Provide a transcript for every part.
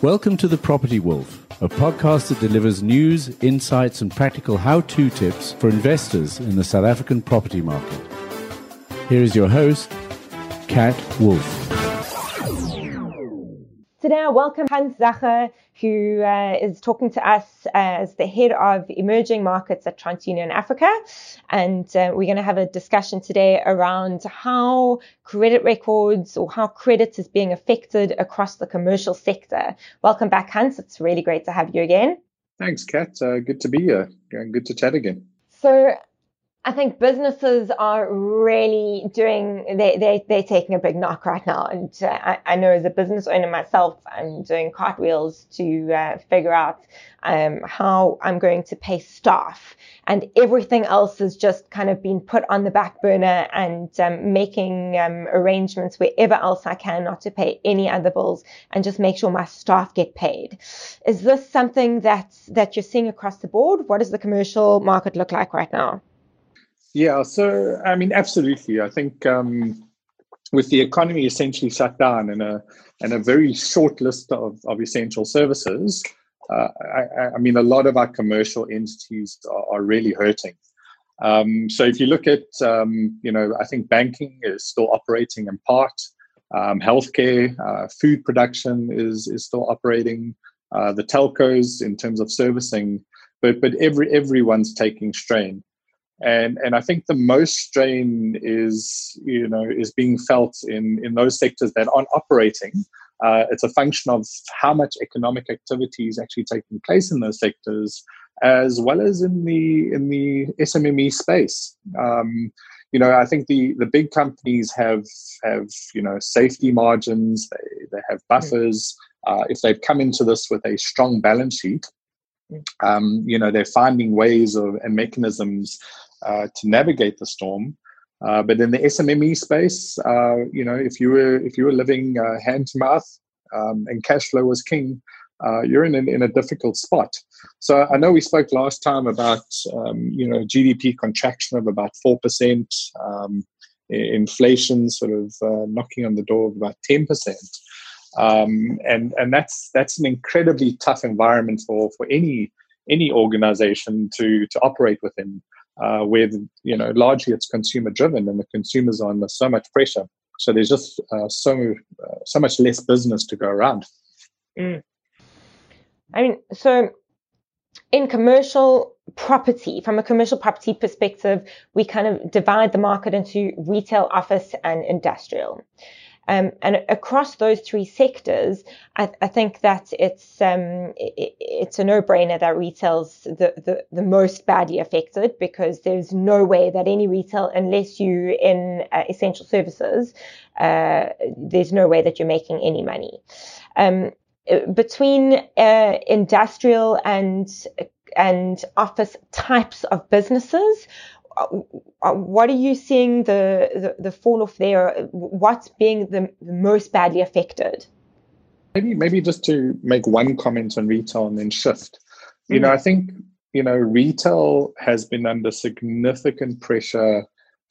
Welcome to The Property Wolf, a podcast that delivers news, insights, and practical how to tips for investors in the South African property market. Here is your host, Kat Wolf. Today, I welcome Hans Zacher, who uh, is talking to us as the head of emerging markets at TransUnion Africa. And uh, we're going to have a discussion today around how credit records or how credit is being affected across the commercial sector. Welcome back, Hans. It's really great to have you again. Thanks, Kat. Uh, good to be here. Good to chat again. So, I think businesses are really doing, they, they, they're taking a big knock right now. And uh, I, I, know as a business owner myself, I'm doing cartwheels to uh, figure out um, how I'm going to pay staff. And everything else has just kind of been put on the back burner and um, making um, arrangements wherever else I can not to pay any other bills and just make sure my staff get paid. Is this something that, that you're seeing across the board? What does the commercial market look like right now? Yeah, so I mean, absolutely. I think um, with the economy essentially shut down and a and a very short list of, of essential services, uh, I, I, mean, a lot of our commercial entities are, are really hurting. Um, so if you look at, um, you know, I think banking is still operating in part. Um, healthcare, uh, food production is is still operating. Uh, the telcos in terms of servicing, but but every everyone's taking strain and and I think the most strain is you know is being felt in in those sectors that aren't operating. Uh, it's a function of how much economic activity is actually taking place in those sectors, as well as in the in the SMME space. Um, you know, I think the the big companies have have you know safety margins. They they have buffers. Uh, if they've come into this with a strong balance sheet, um, you know they're finding ways of and mechanisms uh, to navigate the storm. Uh, but in the SMME space, uh, you know, if you were if you were living uh, hand to mouth um, and cash flow was king, you're in, in, in a difficult spot. So I know we spoke last time about um, you know GDP contraction of about four percent, um, inflation sort of knocking on the door of about ten percent. Um, and and that's that's an incredibly tough environment for for any any organization to to operate within uh, where you know largely it's consumer driven and the consumers are under so much pressure. So there's just uh, so uh, so much less business to go around. Mm. I mean, so in commercial property, from a commercial property perspective, we kind of divide the market into retail, office, and industrial. Um, and across those three sectors, I, I think that it's um, it, it's a no-brainer that retail's the, the, the most badly affected because there's no way that any retail, unless you in uh, essential services, uh, there's no way that you're making any money. Um, between uh, industrial and and office types of businesses, uh, uh, what are you seeing the, the, the fall off there? What's being the, most badly affected? Maybe maybe just to make one comment on retail and then shift. You mm-hmm. know, I think you know retail has been under significant pressure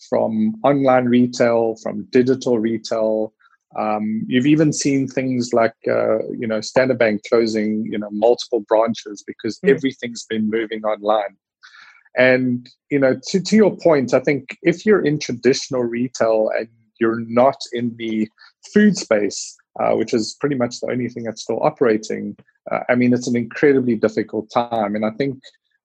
from online retail, from digital retail. Um, you've even seen things like uh, you know Standard Bank closing you know multiple branches because mm. everything's been moving online. And you know, to to your point, I think if you're in traditional retail and you're not in the food space, uh, which is pretty much the only thing that's still operating, uh, I mean, it's an incredibly difficult time. And I think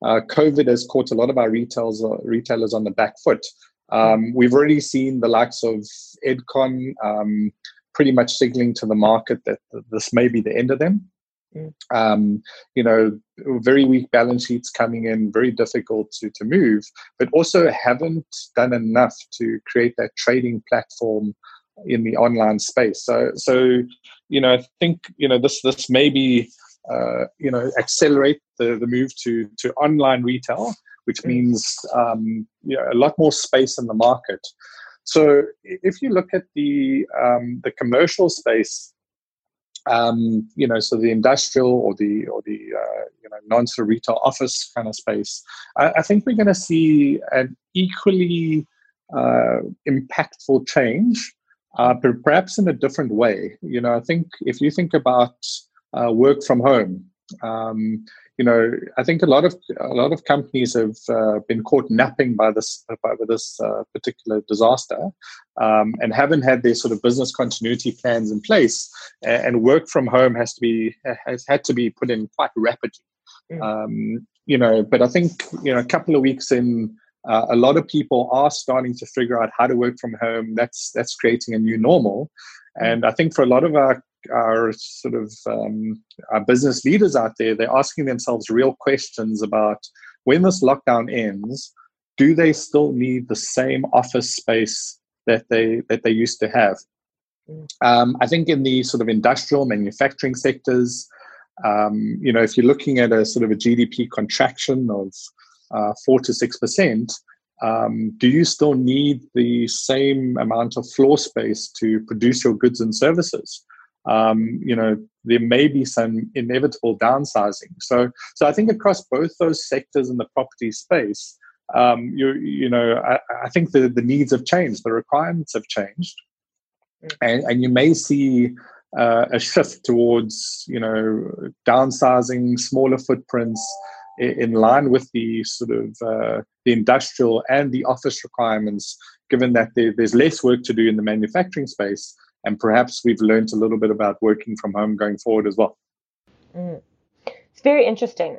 uh, COVID has caught a lot of our retailers uh, retailers on the back foot. Um, we've already seen the likes of Edcon um, pretty much signaling to the market that this may be the end of them. Um, you know, very weak balance sheets coming in, very difficult to, to move, but also haven't done enough to create that trading platform in the online space. So, so you know, I think you know this this maybe uh, you know accelerate the, the move to to online retail, which mm. means um, you know, a lot more space in the market. So, if you look at the um, the commercial space, um, you know, so the industrial or the or the uh, you know non retail office kind of space, I, I think we're going to see an equally uh, impactful change, uh, but perhaps in a different way. You know, I think if you think about uh, work from home. Um, you know, I think a lot of a lot of companies have uh, been caught napping by this by this uh, particular disaster, um, and haven't had their sort of business continuity plans in place. And work from home has to be has had to be put in quite rapidly. Mm. Um, you know, but I think you know a couple of weeks in, uh, a lot of people are starting to figure out how to work from home. That's that's creating a new normal, mm. and I think for a lot of our our sort of um, our business leaders out there, they're asking themselves real questions about when this lockdown ends, do they still need the same office space that they that they used to have? Mm. Um, I think in the sort of industrial manufacturing sectors, um, you know, if you're looking at a sort of a GDP contraction of uh, four to six percent, um, do you still need the same amount of floor space to produce your goods and services? Um, you know, there may be some inevitable downsizing. So, so I think across both those sectors in the property space, um, you you know, I, I, think the the needs have changed, the requirements have changed, mm. and and you may see. Uh, a shift towards you know downsizing smaller footprints in line with the sort of uh, the industrial and the office requirements given that there, there's less work to do in the manufacturing space and perhaps we've learned a little bit about working from home going forward as well. Mm. It's very interesting.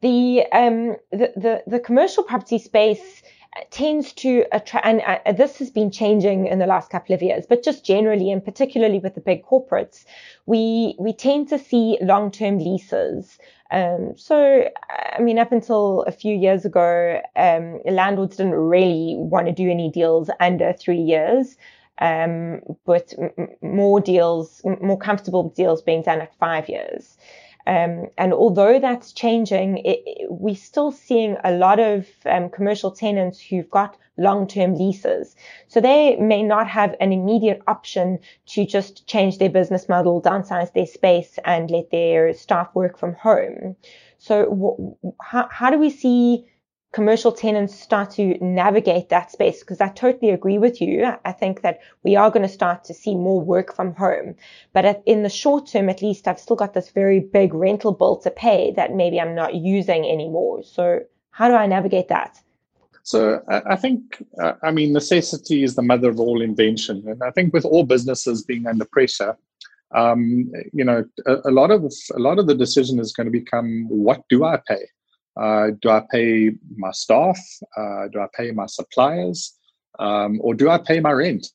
The, um, the, the the commercial property space tends to attract, and uh, this has been changing in the last couple of years, but just generally, and particularly with the big corporates, we we tend to see long-term leases. Um, so, I mean, up until a few years ago, um, landlords didn't really want to do any deals under three years um, but m- more deals, more comfortable deals being done at five years. Um, and although that's changing, it, it, we're still seeing a lot of um, commercial tenants who've got long-term leases. So they may not have an immediate option to just change their business model, downsize their space, and let their staff work from home. So w- how, how do we see commercial tenants start to navigate that space because I totally agree with you. I think that we are going to start to see more work from home. But in the short term, at least, I've still got this very big rental bill to pay that maybe I'm not using anymore. So, how do I navigate that? So, I think, uh, I mean, necessity is the mother of all invention. And I think with all businesses being under pressure, um, you know, a, a lot of a lot of the decision is going to become what do I pay? Uh, do I pay my staff? Uh, do I pay my suppliers? Um, or do I pay my rent?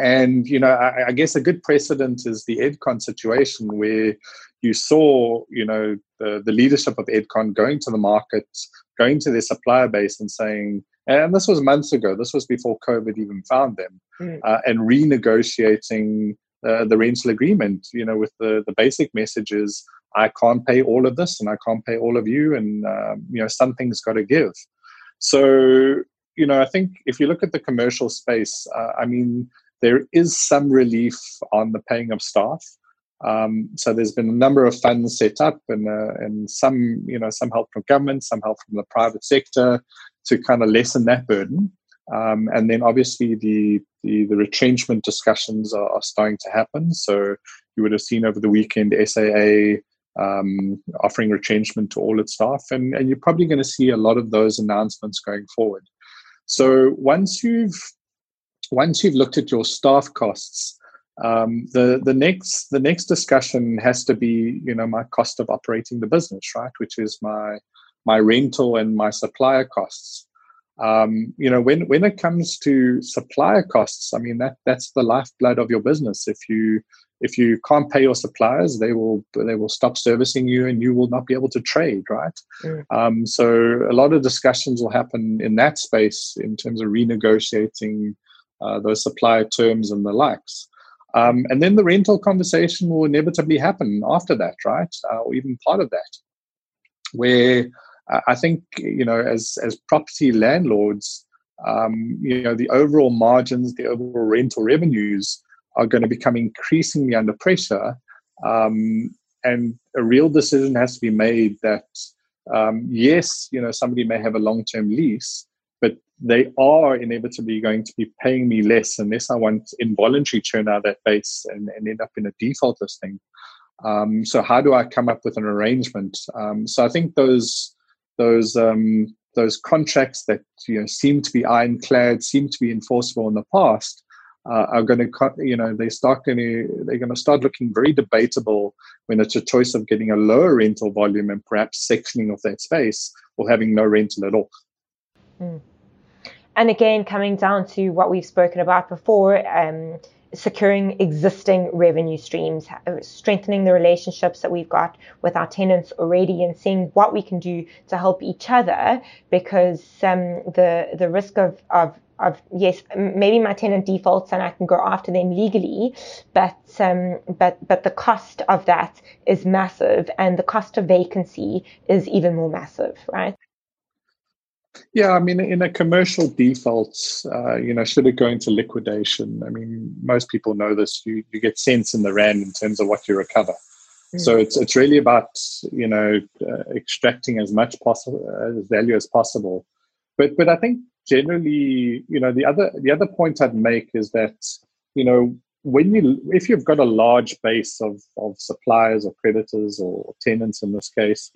And you know, I, I, guess a good precedent is the Edcon situation, where you saw, you know, the, the leadership of Edcon going to the market, going to their supplier base, and saying, and this was months ago. This was before COVID even found them, mm. uh, and renegotiating uh, the rental agreement. You know, with the the basic messages I can't pay all of this and I can't pay all of you, and um, you know something's got to give. So you know, I think if you look at the commercial space, uh, I mean, there is some relief on the paying of staff. Um, so there's been a number of funds set up, and uh, and some you know some help from government, some help from the private sector to kind of lessen that burden. Um, and then obviously the, the, the retrenchment discussions are, are, starting to happen. So you would have seen over the weekend SAA um, offering retrenchment to all its staff, and, and you're probably going to see a lot of those announcements going forward. So once you've once you've looked at your staff costs, um, the the next the next discussion has to be you know my cost of operating the business, right? Which is my my rental and my supplier costs. Um, you know when when it comes to supplier costs, I mean that that's the lifeblood of your business. If you if you can't pay your suppliers, they will they will stop servicing you, and you will not be able to trade, right? Mm. Um, so a lot of discussions will happen in that space in terms of renegotiating uh, those supplier terms and the likes. Um, and then the rental conversation will inevitably happen after that, right? Uh, or even part of that, where I think you know, as as property landlords, um, you know, the overall margins, the overall rental revenues are going to become increasingly under pressure. Um, and a real decision has to be made that, um, yes, you know, somebody may have a long term lease, but they are inevitably going to be paying me less unless I want involuntary churn out of that base and, and end up in a default listing. Um, so how do I come up with an arrangement? Um, so I think those those um, those contracts that you know seem to be ironclad, seem to be enforceable in the past, uh, are going to you know they start going they're going to start looking very debatable when it's a choice of getting a lower rental volume and perhaps sectioning of that space or having no rental at all. Mm. And again, coming down to what we've spoken about before, um, securing existing revenue streams, strengthening the relationships that we've got with our tenants already, and seeing what we can do to help each other. Because um, the the risk of of of yes, maybe my tenant defaults and I can go after them legally, but um, but but the cost of that is massive, and the cost of vacancy is even more massive, right? Yeah, I mean, in a commercial default, uh, you know, should it go into liquidation? I mean, most people know this. You you get cents in the rand in terms of what you recover. Mm. So it's it's really about you know uh, extracting as much possible as value as possible. But but I think generally, you know, the other the other point I'd make is that you know when you if you've got a large base of of suppliers or creditors or tenants in this case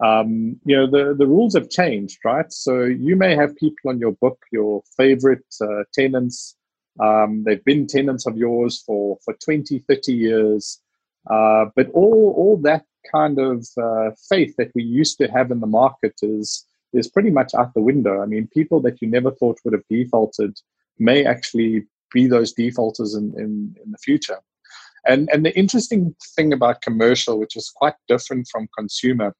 um, you know the, the rules have changed right? So you may have people on your book your favorite uh, tenants. Um, they've been tenants of yours for for 20 30 years. Uh, but all all that kind of uh, faith that we used to have in the market is is pretty much out the window. I mean people that you never thought would have defaulted may actually be those defaulters in, in, in the future. And and the interesting thing about commercial which is quite different from consumer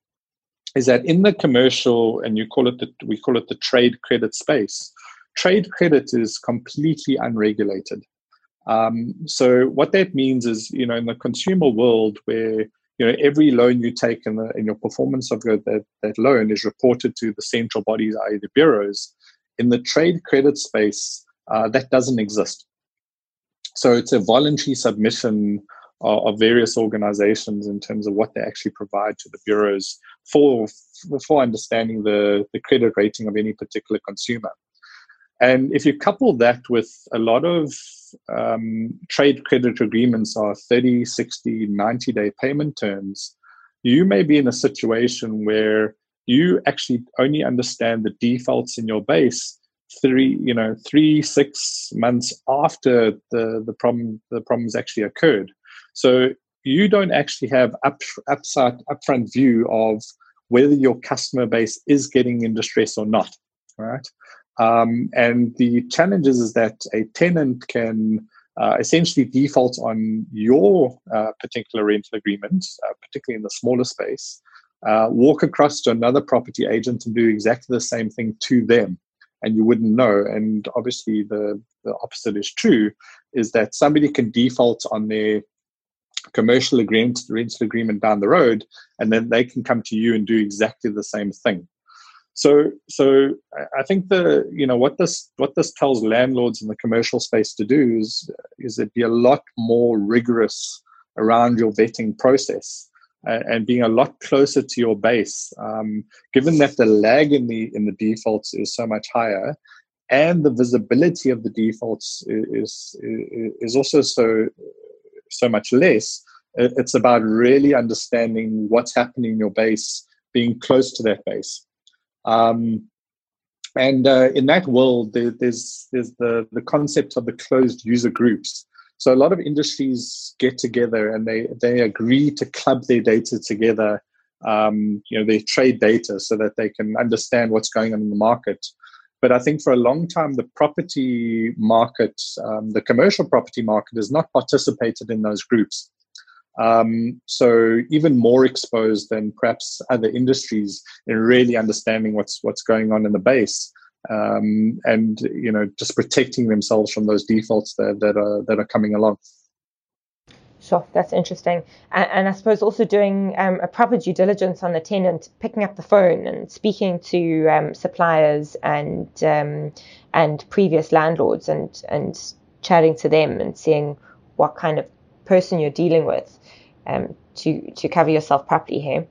is that in the commercial and you call it the we call it the trade credit space trade credit is completely unregulated. Um, so what that means is you know in the consumer world where you know every loan you take and the your performance of that, that loan is reported to the central bodies i.e the bureaus in the trade credit space uh, that doesn't exist. So it's a voluntary submission of various organizations in terms of what they actually provide to the bureaus for for understanding the, the credit rating of any particular consumer. And if you couple that with a lot of um, trade credit agreements are 30, 60, 90 day payment terms, you may be in a situation where you actually only understand the defaults in your base three, you know, three, six months after the, the problem the problems actually occurred. So you don't actually have up, upside upfront view of whether your customer base is getting in distress or not, right? Um, and the challenge is, is that a tenant can uh, essentially default on your uh, particular rental agreement, uh, particularly in the smaller space, uh, walk across to another property agent and do exactly the same thing to them, and you wouldn't know. And obviously, the the opposite is true, is that somebody can default on their commercial agreement, the rental agreement down the road, and then they can come to you and do exactly the same thing. So, so I think the you know what this what this tells landlords in the commercial space to do is is it be a lot more rigorous around your vetting process and being a lot closer to your base. Um, given that the lag in the in the defaults is so much higher, and the visibility of the defaults is is, is also so so much less. It's about really understanding what's happening in your base, being close to that base. Um, and uh, in that world, there, there's there's the the concept of the closed user groups. So a lot of industries get together and they they agree to club their data together. Um, you know, they trade data so that they can understand what's going on in the market. But I think for a long time, the property market, um, the commercial property market, has not participated in those groups. Um, so even more exposed than perhaps other industries in really understanding what's what's going on in the base, um, and you know just protecting themselves from those defaults that, that are that are coming along. Sure, that's interesting. And, and I suppose also doing um, a proper due diligence on the tenant, picking up the phone and speaking to um, suppliers and um, and previous landlords and and chatting to them and seeing what kind of person you're dealing with um, to to cover yourself properly here.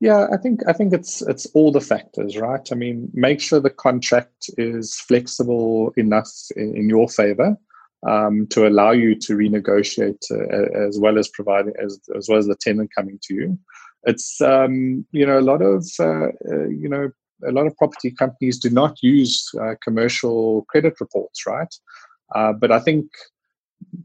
Yeah, I think I think it's it's all the factors, right? I mean, make sure the contract is flexible enough in, in your favor um, to allow you to renegotiate uh, as well as providing as, as well as the tenant coming to you. It's um, you know a lot of uh, uh, you know a lot of property companies do not use uh, commercial credit reports, right? Uh, but I think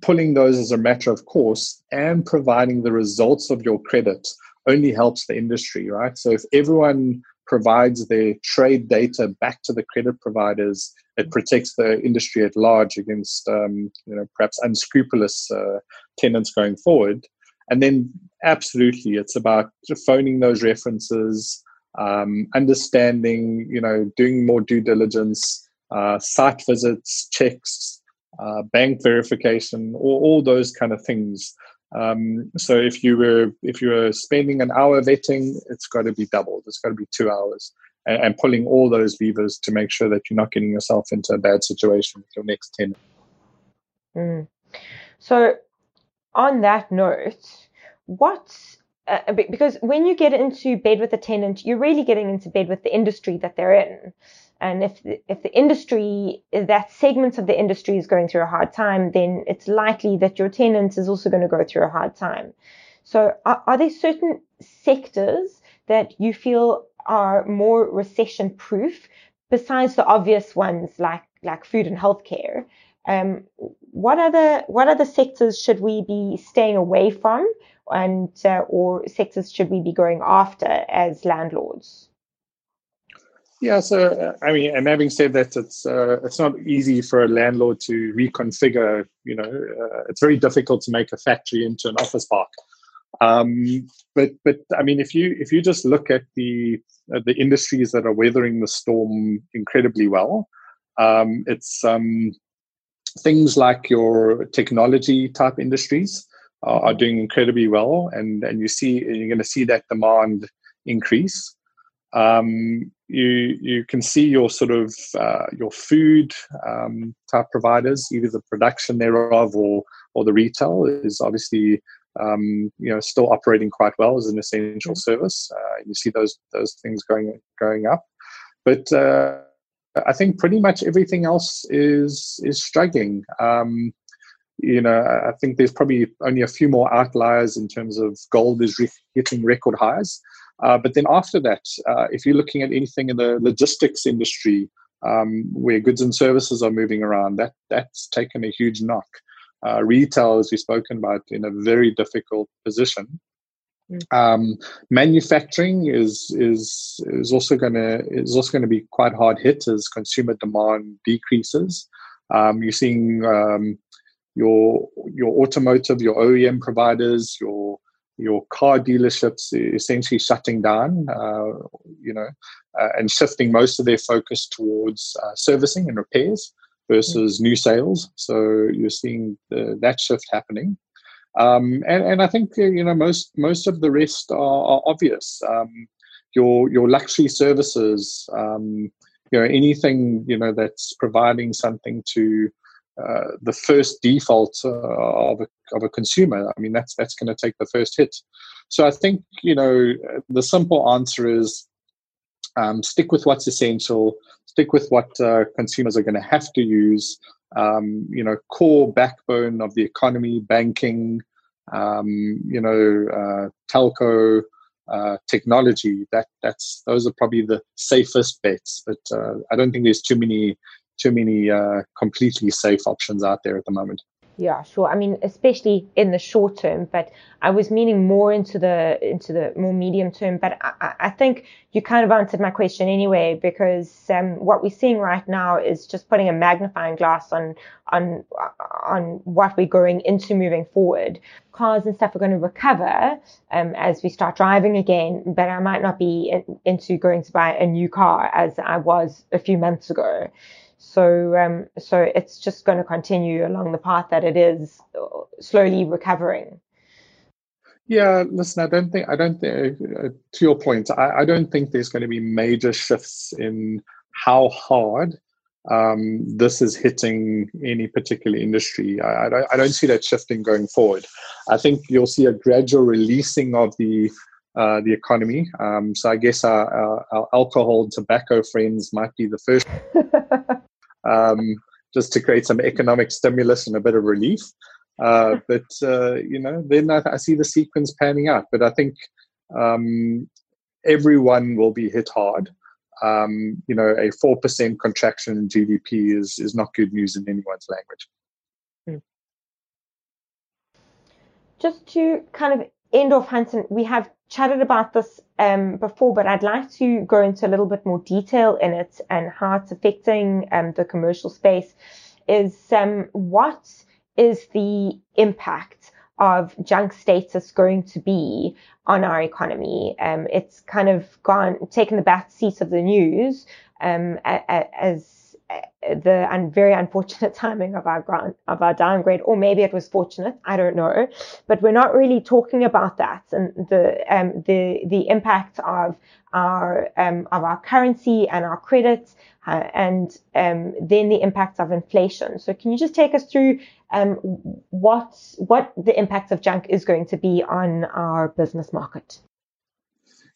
pulling those as a matter of course and providing the results of your credit only helps the industry, right? So if everyone provides their trade data back to the credit providers, it protects the industry at large against um, you know perhaps unscrupulous uh, tenants going forward. And then absolutely, it's about phoning those references, um, understanding, you know, doing more due diligence, uh, site visits, checks, uh, bank verification, all, all those kind of things. Um, so if you were if you were spending an hour vetting, it's got to be doubled. It's got to be two hours, and, and, pulling all those levers to make sure that you're not getting yourself into a bad situation with your next tenant. Mm. So, on that note, what uh, because when you get into bed with a tenant, you're really getting into bed with the industry that they're in. And if the, if the industry, that segment of the industry is going through a hard time, then it's likely that your tenant is also going to go through a hard time. So are, are there certain sectors that you feel are more recession proof besides the obvious ones like, like food and healthcare? Um, what other what other sectors should we be staying away from, and uh, or sectors should we be going after as landlords? Yeah, so uh, I mean, and having said that, it's uh, it's not easy for a landlord to reconfigure. You know, uh, it's very difficult to make a factory into an office park. Um, but but I mean, if you if you just look at the uh, the industries that are weathering the storm incredibly well, um, it's um, things like your technology type industries are, are doing incredibly well, and and you see you're going to see that demand increase um, you you can see your sort of uh, your food um, type providers, either the production thereof or or the retail is obviously um, you know still operating quite well as an essential service. Uh, you see those those things going going up, but uh, I think pretty much everything else is is struggling. Um, you know, I think there's probably only a few more outliers in terms of gold is re- hitting record highs. Uh, but then after that, uh, if you're looking at anything in the logistics industry, um, where goods and services are moving around, that that's taken a huge knock. Uh, retail, as we've spoken about, in a very difficult position. Mm. Um, manufacturing is is is also going to is also going to be quite hard hit as consumer demand decreases. Um, you're seeing um, your your automotive, your OEM providers, your your car dealerships essentially shutting down, uh, you know, uh, and shifting most of their focus towards uh, servicing and repairs versus new sales. So you're seeing the, that shift happening. Um, and, and I think uh, you know most most of the rest are, are obvious. Um, your your luxury services, um, you know, anything you know that's providing something to uh, the first default uh, of, a, of a consumer. I mean, that's that's going to take the first hit. So I think you know the simple answer is um, stick with what's essential, stick with what uh, consumers are going to have to use. Um, you know, core backbone of the economy, banking, um, you know, uh, telco. Uh, technology that that's those are probably the safest bets but uh, i don't think there's too many too many uh, completely safe options out there at the moment. Yeah, sure. I mean, especially in the short term, but I was meaning more into the into the more medium term. But I, I think you kind of answered my question anyway, because um, what we're seeing right now is just putting a magnifying glass on on on what we're going into moving forward. Cars and stuff are going to recover um, as we start driving again, but I might not be in, into going to buy a new car as I was a few months ago. So, um, so it's just going to continue along the path that it is, uh, slowly recovering. Yeah, listen, I don't think I don't think uh, to your point, I, I, don't think there's going to be major shifts in how hard um, this is hitting any particular industry. I, I, don't, I, don't, see that shifting going forward. I think you'll see a gradual releasing of the uh, the economy. Um, so I guess our, our, our alcohol, tobacco friends might be the first um, just to create some economic stimulus and a bit of relief. Uh, but uh, you know, then I, I, see the sequence panning out. But I think um, everyone will be hit hard. Um, you know, a four percent contraction in GDP is is not good news in anyone's language. Hmm. Just to kind of end off, Hanson, we have chatted about this um, before, but I'd like to go into a little bit more detail in it and how it's affecting um, the commercial space. Is um, what is the impact of junk status going to be on our economy? Um, it's kind of gone taken the back seat of the news um, as the and very unfortunate timing of our grant of our downgrade, or maybe it was fortunate. I don't know, but we're not really talking about that and the um, the the impact of our um, of our currency and our credit, uh, and um, then the impact of inflation. So, can you just take us through um, what what the impact of junk is going to be on our business market?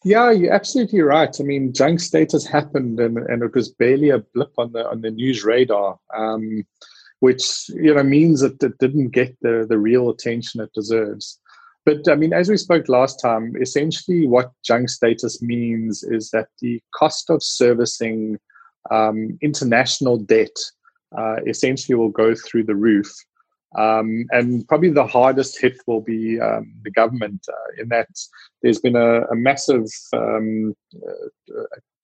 Yeah, you're absolutely right. I mean, junk status happened, and, and it was barely a blip on the on the news radar, um, which you know means that it didn't get the the real attention it deserves. But I mean, as we spoke last time, essentially what junk status means is that the cost of servicing um, international debt uh, essentially will go through the roof. Um, and probably the hardest hit will be um, the government, uh, in that there's been a, a massive um, uh,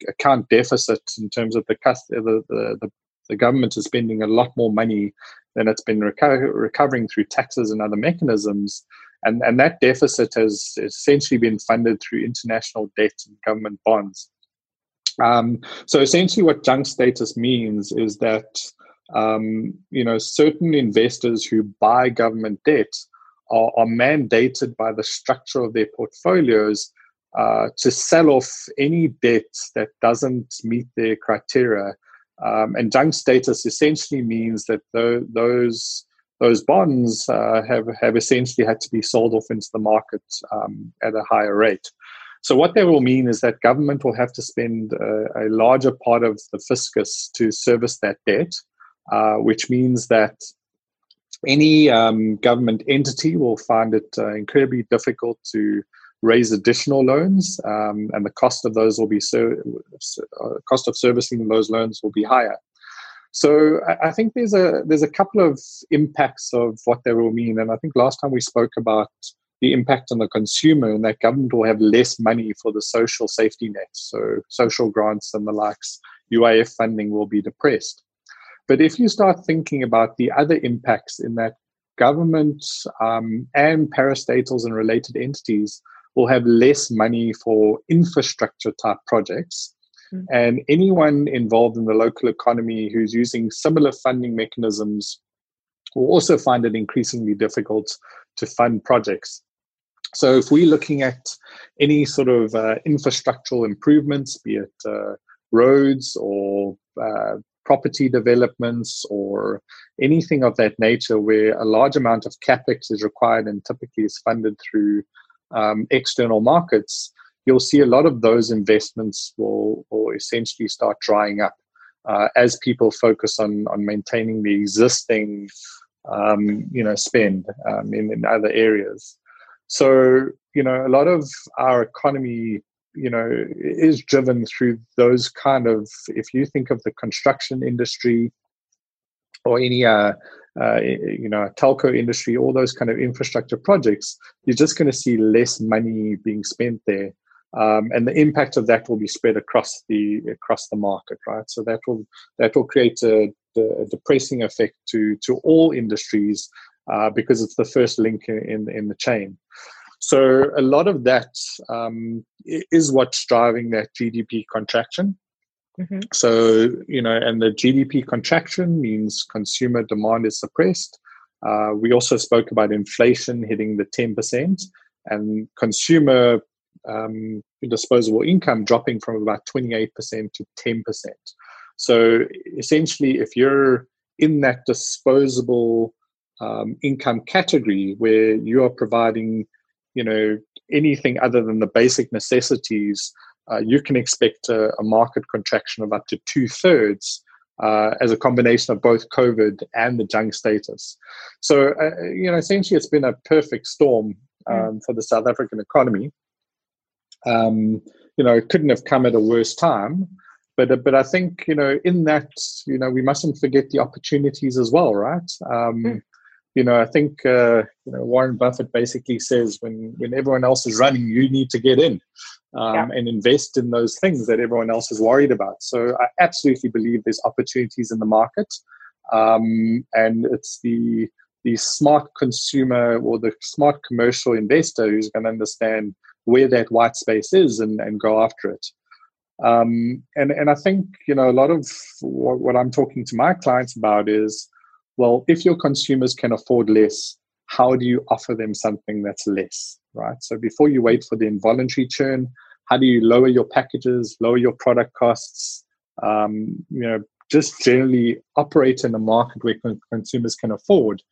account deficit in terms of the, the, the, the, government is spending a lot more money than it's been reco- recovering through taxes and other mechanisms. And, and that deficit has essentially been funded through international debt and government bonds. Um, so essentially, what junk status means is that um, you know, certain investors who buy government debt are, are mandated by the structure of their portfolios uh, to sell off any debt that doesn't meet their criteria. Um, and junk status essentially means that the, those those bonds uh, have have essentially had to be sold off into the market um, at a higher rate. So what that will mean is that government will have to spend a, a larger part of the fiscus to service that debt. Uh, which means that any um, government entity will find it uh, incredibly difficult to raise additional loans, um, and the cost of those will be so uh, cost of servicing those loans will be higher. So I, I think there's a there's a couple of impacts of what that will mean, and I think last time we spoke about the impact on the consumer and that government will have less money for the social safety nets, so social grants and the likes. UIF funding will be depressed. But if you start thinking about the other impacts in that government um, and parastatals and related entities will have less money for infrastructure type projects. Mm-hmm. And anyone involved in the local economy who's using similar funding mechanisms will also find it increasingly difficult to fund projects. So, if we're looking at any sort of uh, infrastructural improvements, be it uh, roads or uh, property developments or anything of that nature where a large amount of capex is required and typically is funded through um, external markets, you'll see a lot of those investments will, will essentially start drying up uh, as people focus on, on maintaining the existing um, you know spend um, in, in other areas. So you know a lot of our economy you know is driven through those kind of if you think of the construction industry or any uh, uh, you know telco industry all those kind of infrastructure projects you're just going to see less money being spent there. Um, and the impact of that will be spread across the across the market right? So that will that will create a, a depressing effect to to all industries uh, because it's the first link in in the chain so a lot of that um, is what's driving that GDP contraction. Mm-hmm. So you know, and the GDP contraction means consumer demand is suppressed. Uh, we also spoke about inflation hitting the ten percent and consumer um, disposable income dropping from about twenty eight percent to ten percent. So essentially, if you're in that disposable um, income category where you are providing you know anything other than the basic necessities, uh, you can expect a, a, market contraction of up to two thirds uh, as a combination of both COVID and the junk status. So, uh, you know, essentially it's been a perfect storm hmm. um, for the South African economy. Um, you know, it couldn't have come at a worse time. But, uh, but I think, you know, in that, you know, we mustn't forget the opportunities as well, right? Um, mm. You know, I think, uh, you know, Warren Buffett basically says when, when everyone else is running, you need to get in um, yeah. and invest in those things that everyone else is worried about. So I absolutely believe there's opportunities in the market. Um, and it's the, the smart consumer or the smart commercial investor who's going to understand where that white space is and, and go after it. Um, and and I think you know a lot of what, what, I'm talking to my clients about is, well, if your consumers can afford less, how do you offer them something that's less, right? So before you wait for the involuntary churn, how do you lower your packages, lower your product costs? Um, you know, just generally operate in a market where consumers can afford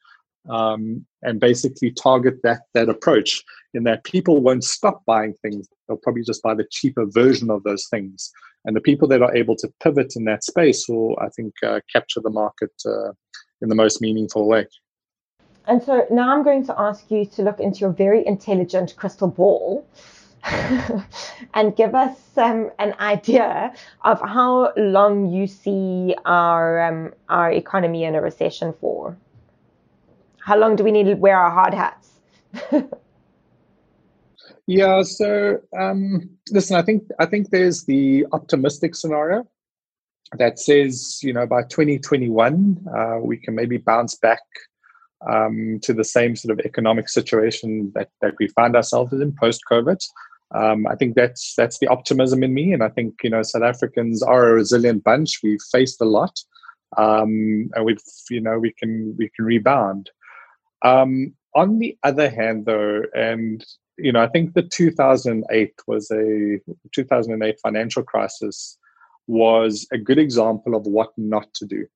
um, and basically target that that approach in that people won't stop buying things they'll probably just buy the cheaper version of those things and the people that are able to pivot in that space will i think uh, capture the market uh, in the most meaningful way and so now i'm going to ask you to look into your very intelligent crystal ball and give us um, an idea of how long you see our um, our economy in a recession for how long do we need to wear our hard hats? yeah. So um, listen, I think I think there's the optimistic scenario that says you know by 2021 uh, we can maybe bounce back um, to the same sort of economic situation that, that we find ourselves in post COVID. Um, I think that's that's the optimism in me, and I think you know South Africans are a resilient bunch. We've faced a lot, um, and we've you know we can we can rebound. Um, on the other hand, though, and you know, I think the 2008 was a 2008 financial crisis was a good example of what not to do.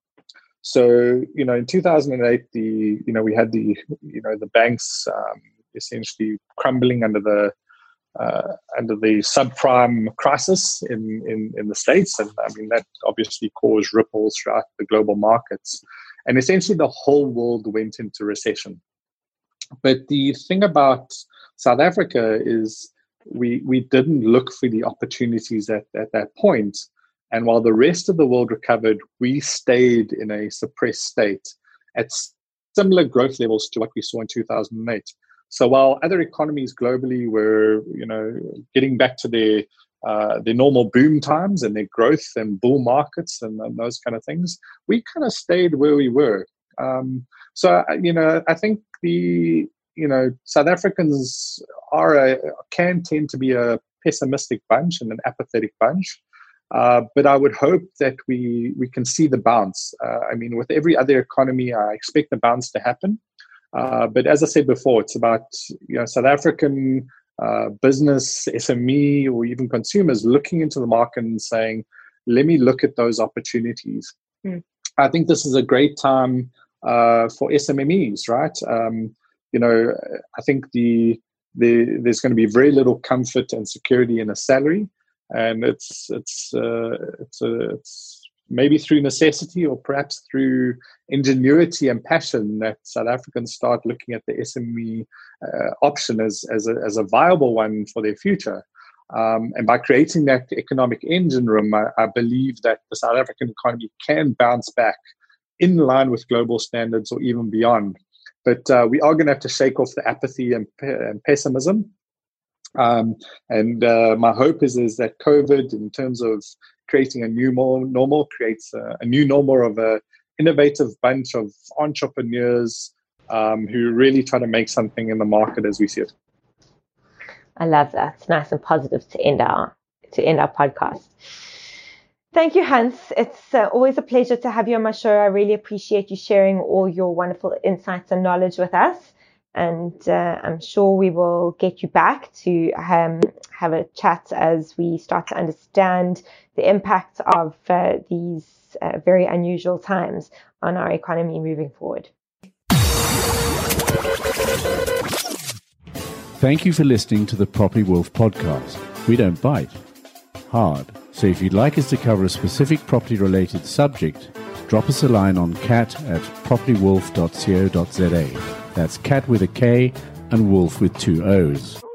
So, you know, in 2008, the you know we had the you know the banks um, essentially crumbling under the uh, under the subprime crisis in, in in the states, and I mean that obviously caused ripples throughout the global markets. And essentially, the whole world went into recession. But the thing about South Africa is we we didn't look for the opportunities at, at that point. And while the rest of the world recovered, we stayed in a suppressed state at similar growth levels to what we saw in 2008. So while other economies globally were, you know, getting back to their uh, their normal boom times and their growth and bull markets and, and those kind of things, we kind of stayed where we were. Um, so uh, you know, I think the you know South Africans are a can tend to be a pessimistic bunch and an apathetic bunch. Uh, but I would hope that we we can see the bounce. Uh, I mean, with every other economy, I expect the bounce to happen. Uh, but as I said before, it's about you know South African uh, business, SME, or even consumers looking into the market and saying, "Let me look at those opportunities." Mm. I think this is a great time uh, for SMEs, right? Um, you know, I think the, the there's going to be very little comfort and security in a salary, and it's it's uh, it's, a, it's maybe through necessity or perhaps through ingenuity and passion that South Africans start looking at the SME uh, option as, as, a, as a viable one for their future. Um, and by creating that economic engine room, I, I, believe that the South African economy can bounce back in line with global standards or even beyond. But uh, we are going to have to shake off the apathy and, and pessimism. Um, and uh, my hope is, is that COVID, in terms of creating a new normal, creates a, a new normal of a innovative bunch of entrepreneurs um, who really try to make something in the market as we see it. I love that. It's nice and positive to end our to end our podcast. Thank you, Hans. It's uh, always a pleasure to have you on my show. I really appreciate you sharing all your wonderful insights and knowledge with us. And uh, I'm sure we will get you back to um, have a chat as we start to understand the impact of uh, these uh, very unusual times on our economy moving forward. Thank you for listening to the Property Wolf podcast. We don't bite hard. So if you'd like us to cover a specific property related subject, drop us a line on kat at propertywolf.co.za. That's Kat with a K and wolf with two O's.